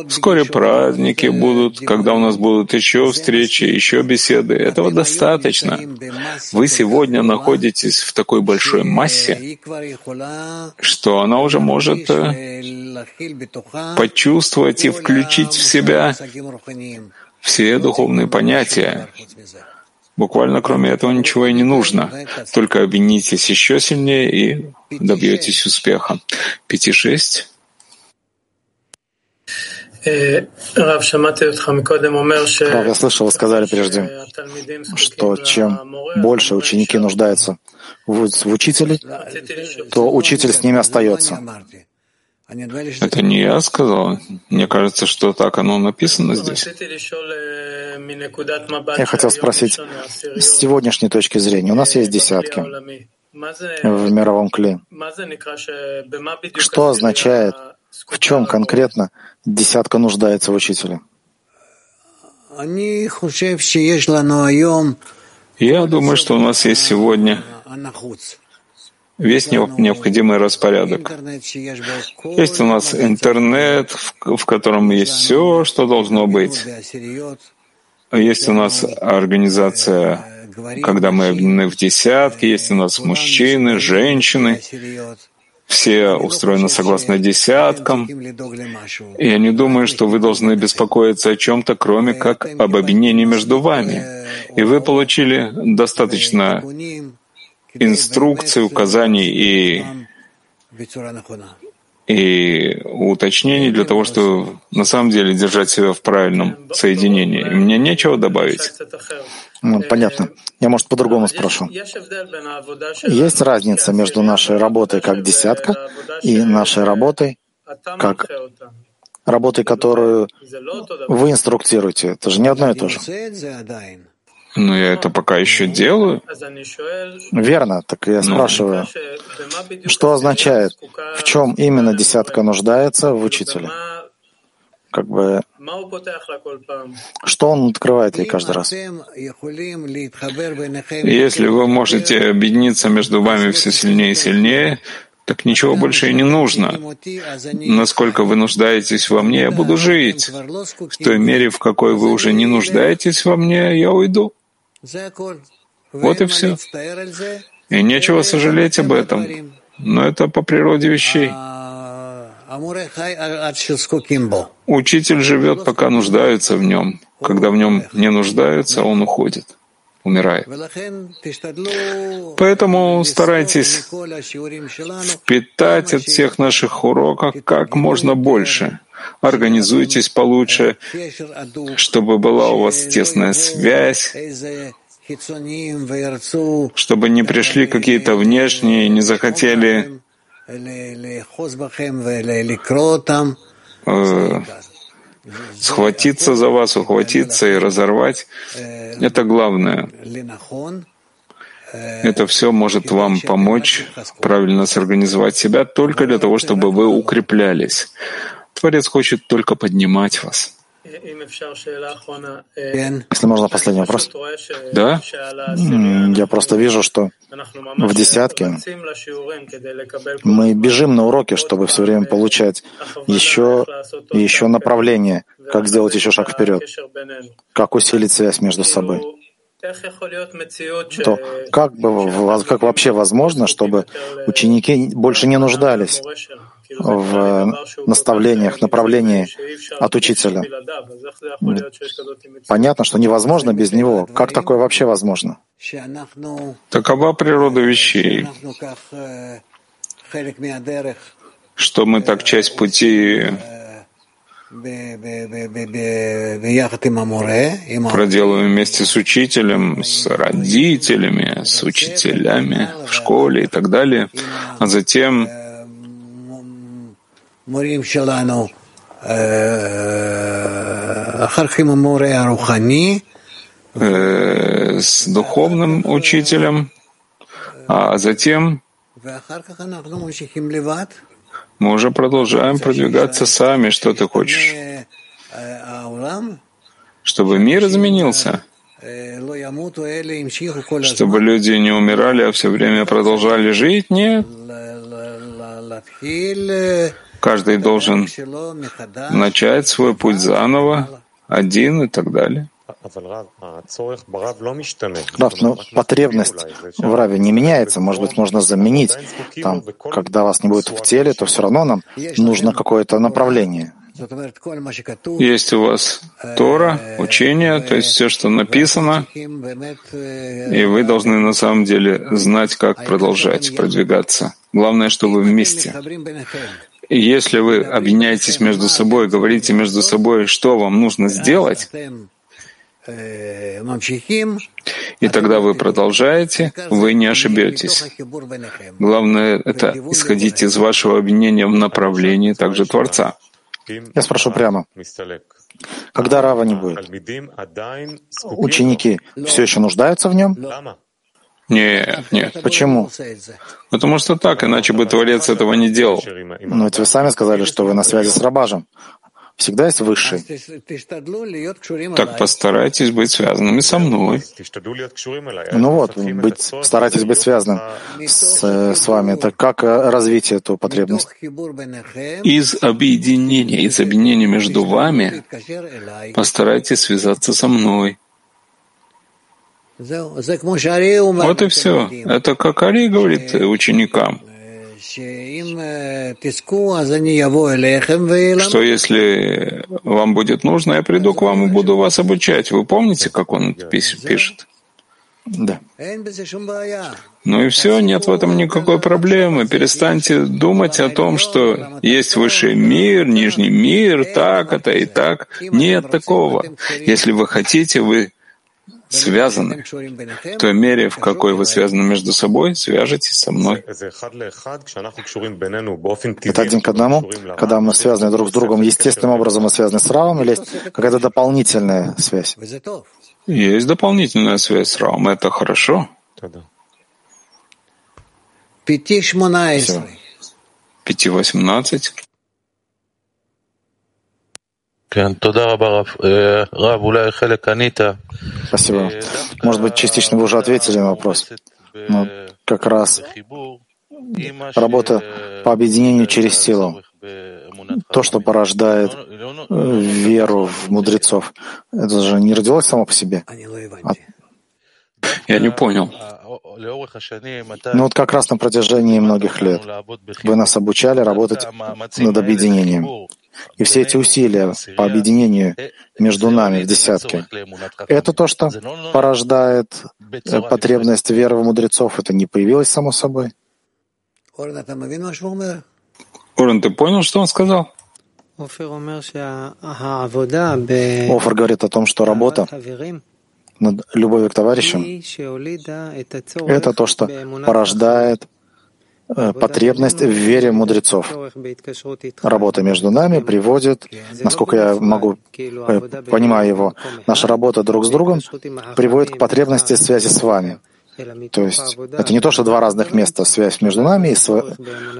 Вскоре праздники будут, когда у нас будут еще встречи, еще беседы. Этого достаточно. Вы сегодня находитесь в такой большой массе, что она уже может э, почувствовать и включить в себя все духовные понятия, Буквально кроме этого ничего и не нужно. Только обвинитесь еще сильнее и добьетесь успеха. Пяти шесть. Рав, я слышал, вы сказали прежде, что чем больше ученики нуждаются в, в учителе, то учитель с ними остается. Это не я сказал. Мне кажется, что так оно написано здесь. Я хотел спросить, с сегодняшней точки зрения, у нас есть десятки в мировом кле. Что означает, в чем конкретно десятка нуждается в учителе? Я думаю, что у нас есть сегодня весь необходимый распорядок. Есть у нас интернет, в котором есть все, что должно быть. Есть у нас организация, когда мы объединены в десятки, есть у нас мужчины, женщины, все устроены согласно десяткам. И я не думаю, что вы должны беспокоиться о чем-то, кроме как об объединении между вами. И вы получили достаточно инструкций, указаний и, и уточнений для того, чтобы на самом деле держать себя в правильном соединении. И мне нечего добавить. Ну, понятно. Я, может, по-другому спрошу. Есть разница между нашей работой как десятка и нашей работой как работой, которую вы инструктируете? Это же не одно и то же. Но я это пока еще делаю. Верно, так я спрашиваю, что означает, в чем именно десятка нуждается в учителе? Как бы, что он открывает ей каждый раз? Если вы можете объединиться между вами все сильнее и сильнее, так ничего больше и не нужно. Насколько вы нуждаетесь во мне, я буду жить. В той мере, в какой вы уже не нуждаетесь во мне, я уйду. Вот и все. И нечего сожалеть об этом. Но это по природе вещей. Учитель живет, пока нуждаются в нем. Когда в нем не нуждаются, он уходит, умирает. Поэтому старайтесь впитать от всех наших уроков как можно больше. Организуйтесь получше, чтобы была у вас тесная связь, чтобы не пришли какие-то внешние и не захотели э, схватиться за вас, ухватиться и разорвать. Это главное. Это все может вам помочь правильно сорганизовать себя только для того, чтобы вы укреплялись. Творец хочет только поднимать вас. Если можно, последний вопрос. Да? Я просто вижу, что в десятке. мы бежим на уроки, чтобы все время получать еще еще направление, как сделать еще шаг вперед, как усилить связь между собой. то как, бы, как вообще возможно, чтобы ученики больше не нуждались в наставлениях, направлении от учителя? Понятно, что невозможно без него. Как такое вообще возможно? Такова природа вещей, что мы так часть пути проделываем вместе с учителем, с родителями, с учителями в школе и так далее, а затем э, с духовным учителем, а затем мы уже продолжаем продвигаться сами. Что ты хочешь? Чтобы мир изменился? Чтобы люди не умирали, а все время продолжали жить? Нет. Каждый должен начать свой путь заново, один и так далее. Рав, но потребность в Раве не меняется. Может быть, можно заменить. Там, когда вас не будет в теле, то все равно нам нужно какое-то направление. Есть у вас Тора, учение, то есть все, что написано, и вы должны на самом деле знать, как продолжать продвигаться. Главное, что вы вместе. Если вы объединяетесь между собой, говорите между собой, что вам нужно сделать, и тогда вы продолжаете, вы не ошибетесь. Главное — это исходить из вашего обвинения в направлении также Творца. Я спрошу прямо. Когда Рава не будет, ученики все еще нуждаются в нем? Нет, нет. Почему? Потому что так, иначе бы Творец этого не делал. Но ведь вы сами сказали, что вы на связи с Рабажем всегда есть высший. Так постарайтесь быть связанными со мной. Ну вот, быть, старайтесь быть связанным с, с вами. Это как э, развить эту потребность? Из объединения, из объединения между вами постарайтесь связаться со мной. Вот и все. Это как Ари говорит ученикам что если вам будет нужно, я приду к вам и буду вас обучать. Вы помните, как он пишет? Да. Ну и все, нет в этом никакой проблемы. Перестаньте думать о том, что есть высший мир, нижний мир, так это и так. Нет такого. Если вы хотите, вы связаны, в той мере, в какой вы связаны между собой, свяжетесь со мной. Это один к одному, когда мы связаны друг с другом естественным образом, мы связаны с Равом, или есть какая-то дополнительная связь? Есть дополнительная связь с Равом, это хорошо. Пяти восемнадцать. Спасибо. Может быть, частично вы уже ответили на вопрос. Но как раз работа по объединению через силу, то, что порождает веру в мудрецов, это же не родилось само по себе. А я не понял. Ну вот как раз на протяжении многих лет вы нас обучали работать над объединением. И все эти усилия по объединению между нами в десятке, это то, что порождает э, потребность веры в мудрецов. Это не появилось само собой. Орен, ты понял, что он сказал? Офер говорит о том, что работа над любовью к товарищам — это то, что порождает э, потребность в вере мудрецов. Работа между нами приводит, насколько я могу, э, понимаю его, наша работа друг с другом приводит к потребности связи с вами. То есть это не то, что два разных места, связь между нами и, св...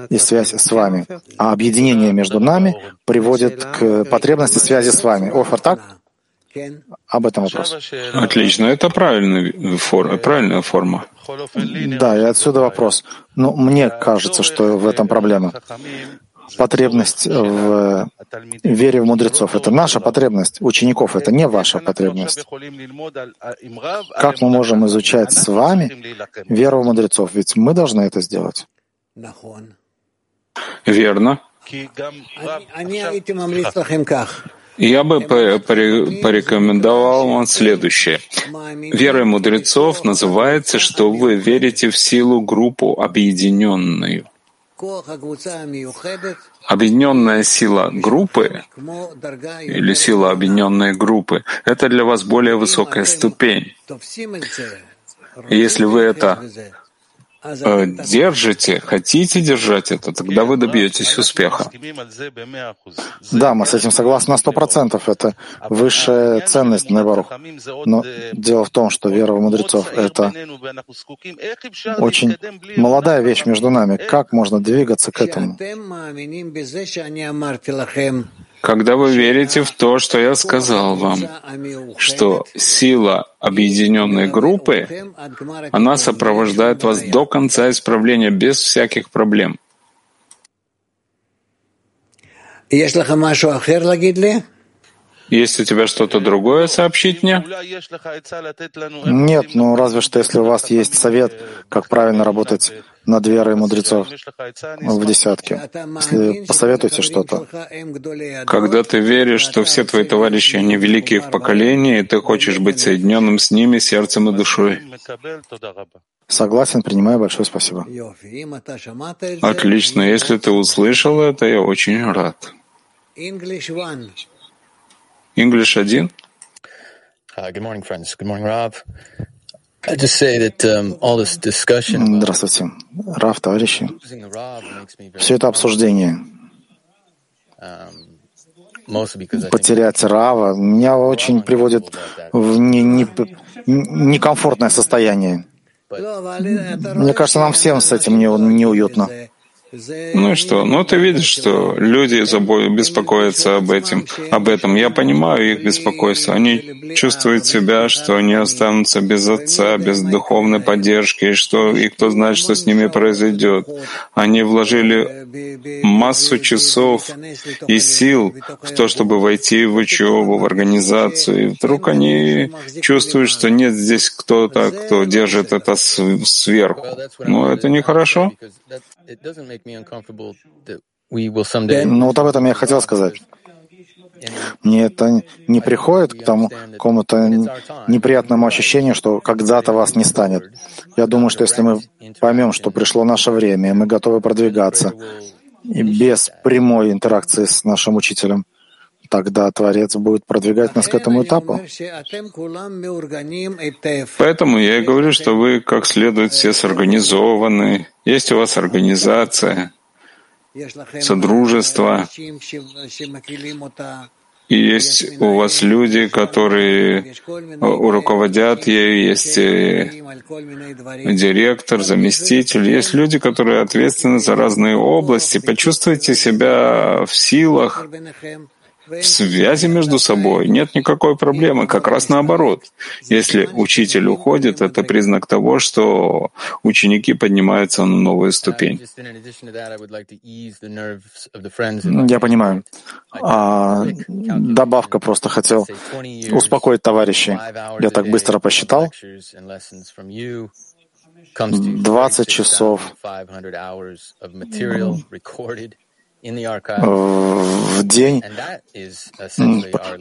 и связь с вами, а объединение между нами приводит к потребности связи с вами. Офер, так? Об этом вопрос. Отлично, это правильная, фор... правильная форма. Да, и отсюда вопрос. Ну, мне кажется, что в этом проблема потребность в вере в мудрецов. Это наша потребность. Учеников это не ваша потребность. Как мы можем изучать с вами веру в мудрецов? Ведь мы должны это сделать. Верно. Я бы порекомендовал вам следующее. Вера мудрецов называется, что вы верите в силу группу объединенную. Объединенная сила группы или сила объединенной группы — это для вас более высокая ступень. И если вы это держите, хотите держать это, тогда вы добьетесь успеха. Да, мы с этим согласны на сто процентов. Это высшая ценность Небарух. Но дело в том, что вера в мудрецов — это очень молодая вещь между нами. Как можно двигаться к этому? Когда вы верите в то, что я сказал вам, что сила объединенной группы, она сопровождает вас до конца исправления без всяких проблем. Есть у тебя что-то другое сообщить мне? Нет, ну разве что если у вас есть совет, как правильно работать над верой мудрецов в десятке. Если посоветуйте что-то. Когда ты веришь, что все твои товарищи, они великие в поколении, и ты хочешь быть соединенным с ними сердцем и душой. Согласен, принимаю. Большое спасибо. Отлично. Если ты услышал это, я очень рад. English 1. Uh. Good morning, Rob. Um, Здравствуйте, Рав, товарищи. Все это обсуждение, um, потерять Рава, меня очень приводит в некомфортное состояние. Мне кажется, нам всем с этим неуютно. Ну и что? Ну ты видишь, что люди беспокоятся об этом. Об этом. Я понимаю их беспокойство. Они чувствуют себя, что они останутся без отца, без духовной поддержки, и что и кто знает, что с ними произойдет. Они вложили массу часов и сил в то, чтобы войти в учебу, в организацию. И вдруг они чувствуют, что нет здесь кто-то, кто держит это сверху. Но это нехоро. Ну вот об этом я хотел сказать. Мне это не приходит к тому какому-то неприятному ощущению, что когда-то вас не станет. Я думаю, что если мы поймем, что пришло наше время, и мы готовы продвигаться, и без прямой интеракции с нашим учителем, тогда Творец будет продвигать нас к этому этапу. Поэтому я и говорю, что вы как следует все сорганизованы, есть у вас организация, содружество, и есть у вас люди, которые руководят ею, есть директор, заместитель, есть люди, которые ответственны за разные области. Почувствуйте себя в силах в связи между собой нет никакой проблемы, как раз наоборот. Если учитель уходит, это признак того, что ученики поднимаются на новую ступень. Я понимаю. А, добавка просто хотел успокоить товарищей. Я так быстро посчитал. 20 часов в день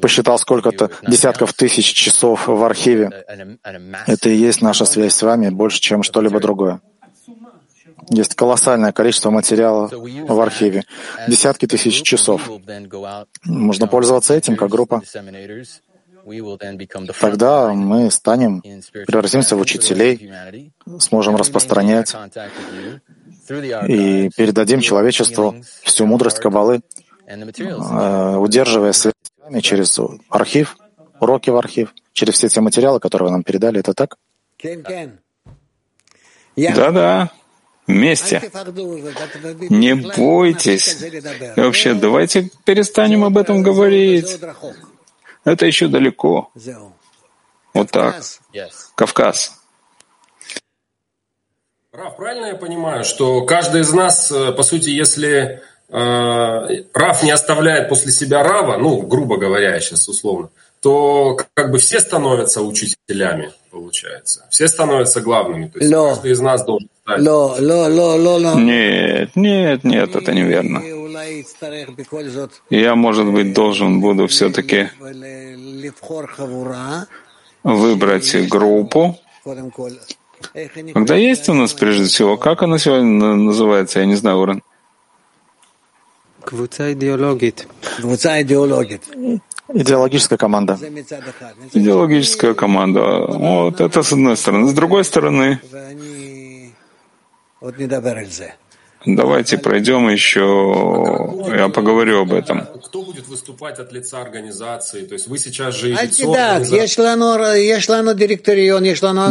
посчитал сколько-то десятков тысяч часов в архиве. Это и есть наша связь с вами больше, чем что-либо другое. Есть колоссальное количество материала в архиве. Десятки тысяч часов. Можно пользоваться этим как группа. Тогда мы станем, превратимся в учителей, сможем распространять и передадим человечеству всю мудрость Кабалы, э, удерживая связь с вами через архив, уроки в архив, через все те материалы, которые вы нам передали. Это так? Да-да, вместе. Не бойтесь. И вообще, давайте перестанем об этом говорить. Это еще далеко. Вот так. Кавказ. Раф, правильно я понимаю, что каждый из нас, э, по сути, если э, Раф не оставляет после себя Рава, ну, грубо говоря, сейчас условно, то как бы все становятся учителями, получается. Все становятся главными. То есть Ло. каждый из нас должен стать. Ло, ло, ло, ло, ло. Нет, нет, нет, это неверно. Я, может быть, должен буду все-таки выбрать группу. Когда есть у нас, прежде всего, как она сегодня называется, я не знаю, Уран. Идеологическая команда. Идеологическая команда. Вот это с одной стороны. С другой стороны, давайте пройдем еще, я поговорю об этом. Кто будет выступать от лица организации? То есть вы сейчас же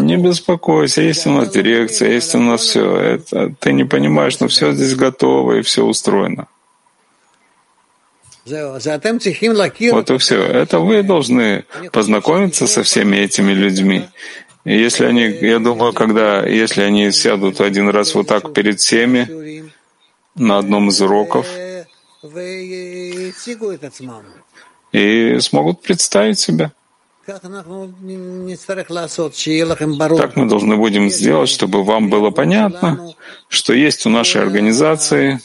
Не беспокойся, есть у нас дирекция, есть у нас все. Это, ты не понимаешь, но все здесь готово и все устроено. Вот и все. Это вы должны познакомиться со всеми этими людьми. И если они, я думаю, когда, если они сядут один раз вот так перед всеми на одном из уроков и смогут представить себя. Так мы должны будем сделать, чтобы вам было понятно, что есть у нашей организации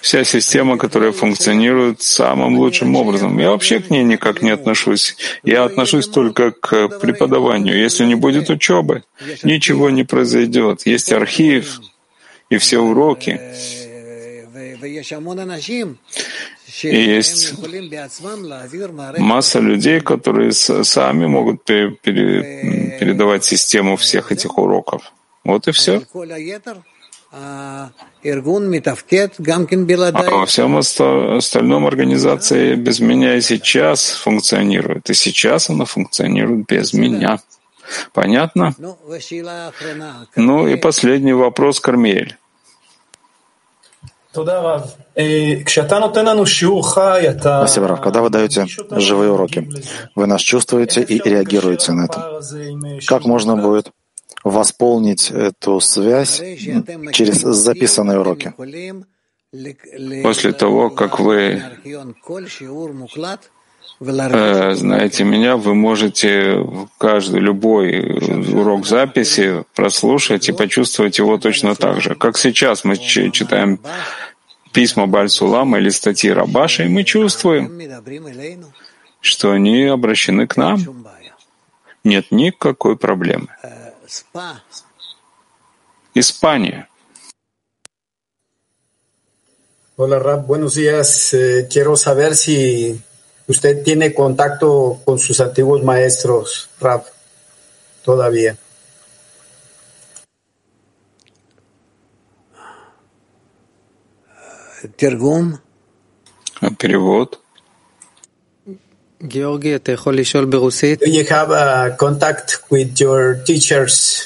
Вся система, которая функционирует самым лучшим образом. Я вообще к ней никак не отношусь. Я отношусь только к преподаванию. Если не будет учебы, ничего не произойдет. Есть архив и все уроки. И есть масса людей, которые сами могут передавать систему всех этих уроков. Вот и все. А во всем остальном организация без меня и сейчас функционирует. И сейчас она функционирует без меня. Понятно? Ну и последний вопрос, Кармель. Спасибо, Рав. Когда вы даете живые уроки, вы нас чувствуете и реагируете на это. Как можно будет восполнить эту связь через записанные уроки. После того, как вы э, знаете меня, вы можете каждый, любой урок записи прослушать и почувствовать его точно так же. Как сейчас мы читаем письма Бальсулама или статьи Рабаша, и мы чувствуем, что они обращены к нам. Нет никакой проблемы. Испания. Hola Rab, buenos días. Eh, quiero saber si usted tiene contacto con sus antiguos maestros, Rab, todavía. Тергум. Перевод. Georgi, אתה יכול לשאול ברוסית? Do you have a contact with your teachers?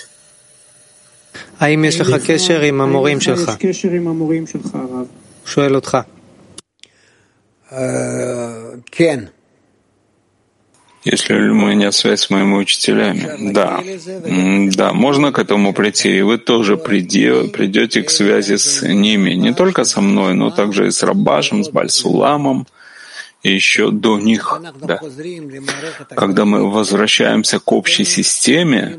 האם יש לך קשר עם המורים שלך? יש קשר עם המורים שלך, הרב. שואל אותך. כן. Если у меня связь с моими учителями, да, да, можно к этому прийти, и вы тоже придете, придете к связи с ними, не только со мной, но также и с Рабашем, с Бальсуламом, и еще до них. Да. Когда мы возвращаемся к общей системе,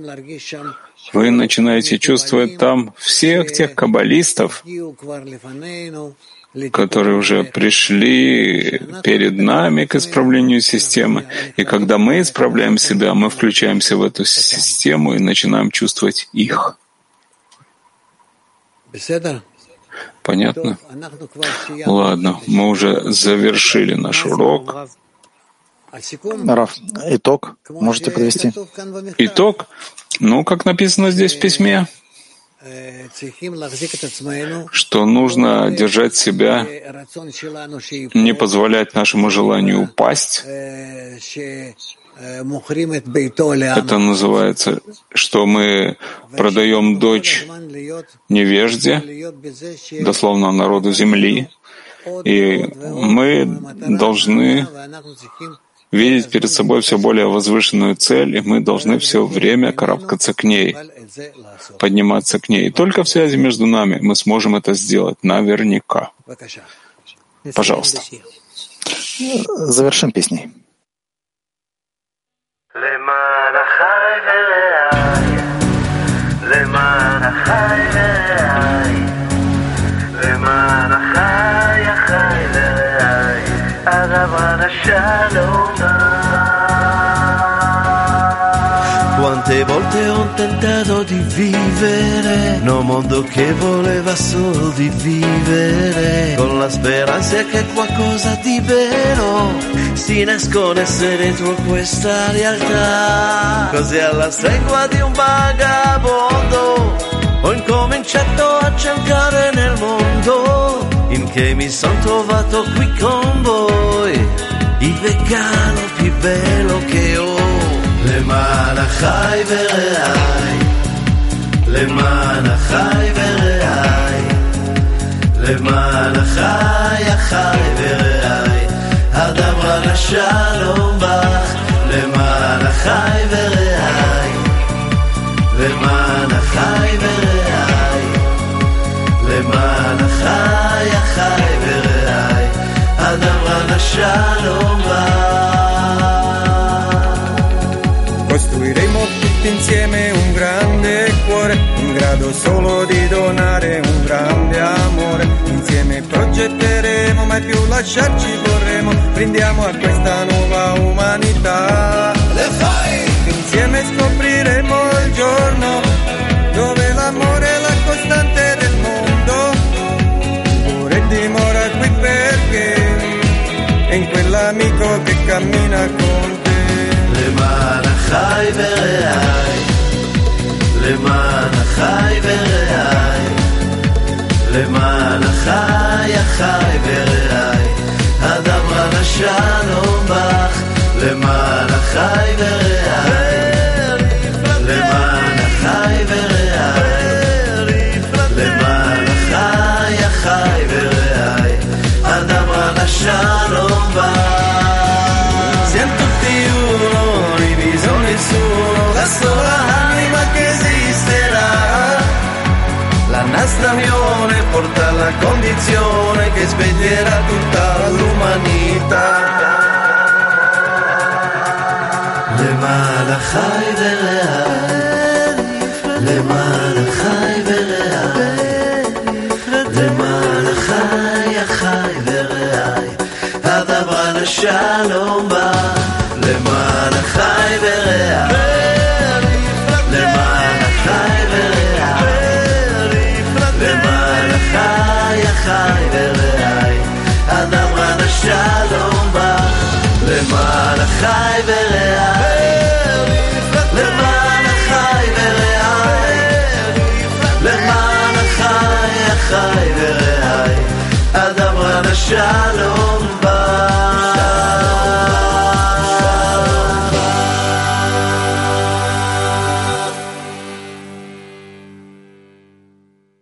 вы начинаете чувствовать там всех тех каббалистов, которые уже пришли перед нами к исправлению системы. И когда мы исправляем себя, мы включаемся в эту систему и начинаем чувствовать их. Понятно? Ладно, мы уже завершили наш урок. Раф, итог можете подвести? Итог? Ну, как написано здесь в письме, что нужно держать себя, не позволять нашему желанию упасть, Это называется, что мы продаем дочь невежде, дословно народу земли, и мы должны видеть перед собой все более возвышенную цель, и мы должны все время карабкаться к ней, подниматься к ней. И только в связи между нами мы сможем это сделать наверняка. Пожалуйста. Завершим песней. למען החי ורעי, למען החי ורעי, למען החי, החי ורעי, הרב השלום Quante volte ho tentato di vivere, un mondo che voleva solo di vivere, con la speranza che qualcosa di vero si nascondesse dentro questa realtà. Così alla stregua di un vagabondo ho incominciato a cercare nel mondo in che mi sono trovato qui con voi, il vegano più bello che ho. למען החי ורעי, למען החי ורעי, למען החי, החי ורעי, הדברה לשלום בך, למען החי ורעי, למען החי ורעי, למען החי, החי ורעי, הדברה לשלום בך. Costruiremo tutti insieme un grande cuore, in grado solo di donare un grande amore. Insieme progetteremo, mai più lasciarci vorremmo. Brindiamo a questa nuova למען החי ורעי, למען החי ורעי, למען החי, החי ורעי, הדברה לשלום בך, למען החי ורעי, למען החי ורעי, למען החי, החי ורעי, הדברה לשלום בך. nessuno, la sola anima che esisterà. La nostra unione porta alla condizione che sveglierà tutta l'umanità. למען החי ורעי, למען החי ורעי, למען החי, החי ורעי, הדבר לשלום בא, למען החי ורעי, למען החי ורעי, למען החי, החי ורעי, הדבר לשלום בא, למען החי ורעי, למען החי ורעי, למען החי, החי ורעי, הדבר לשלום בא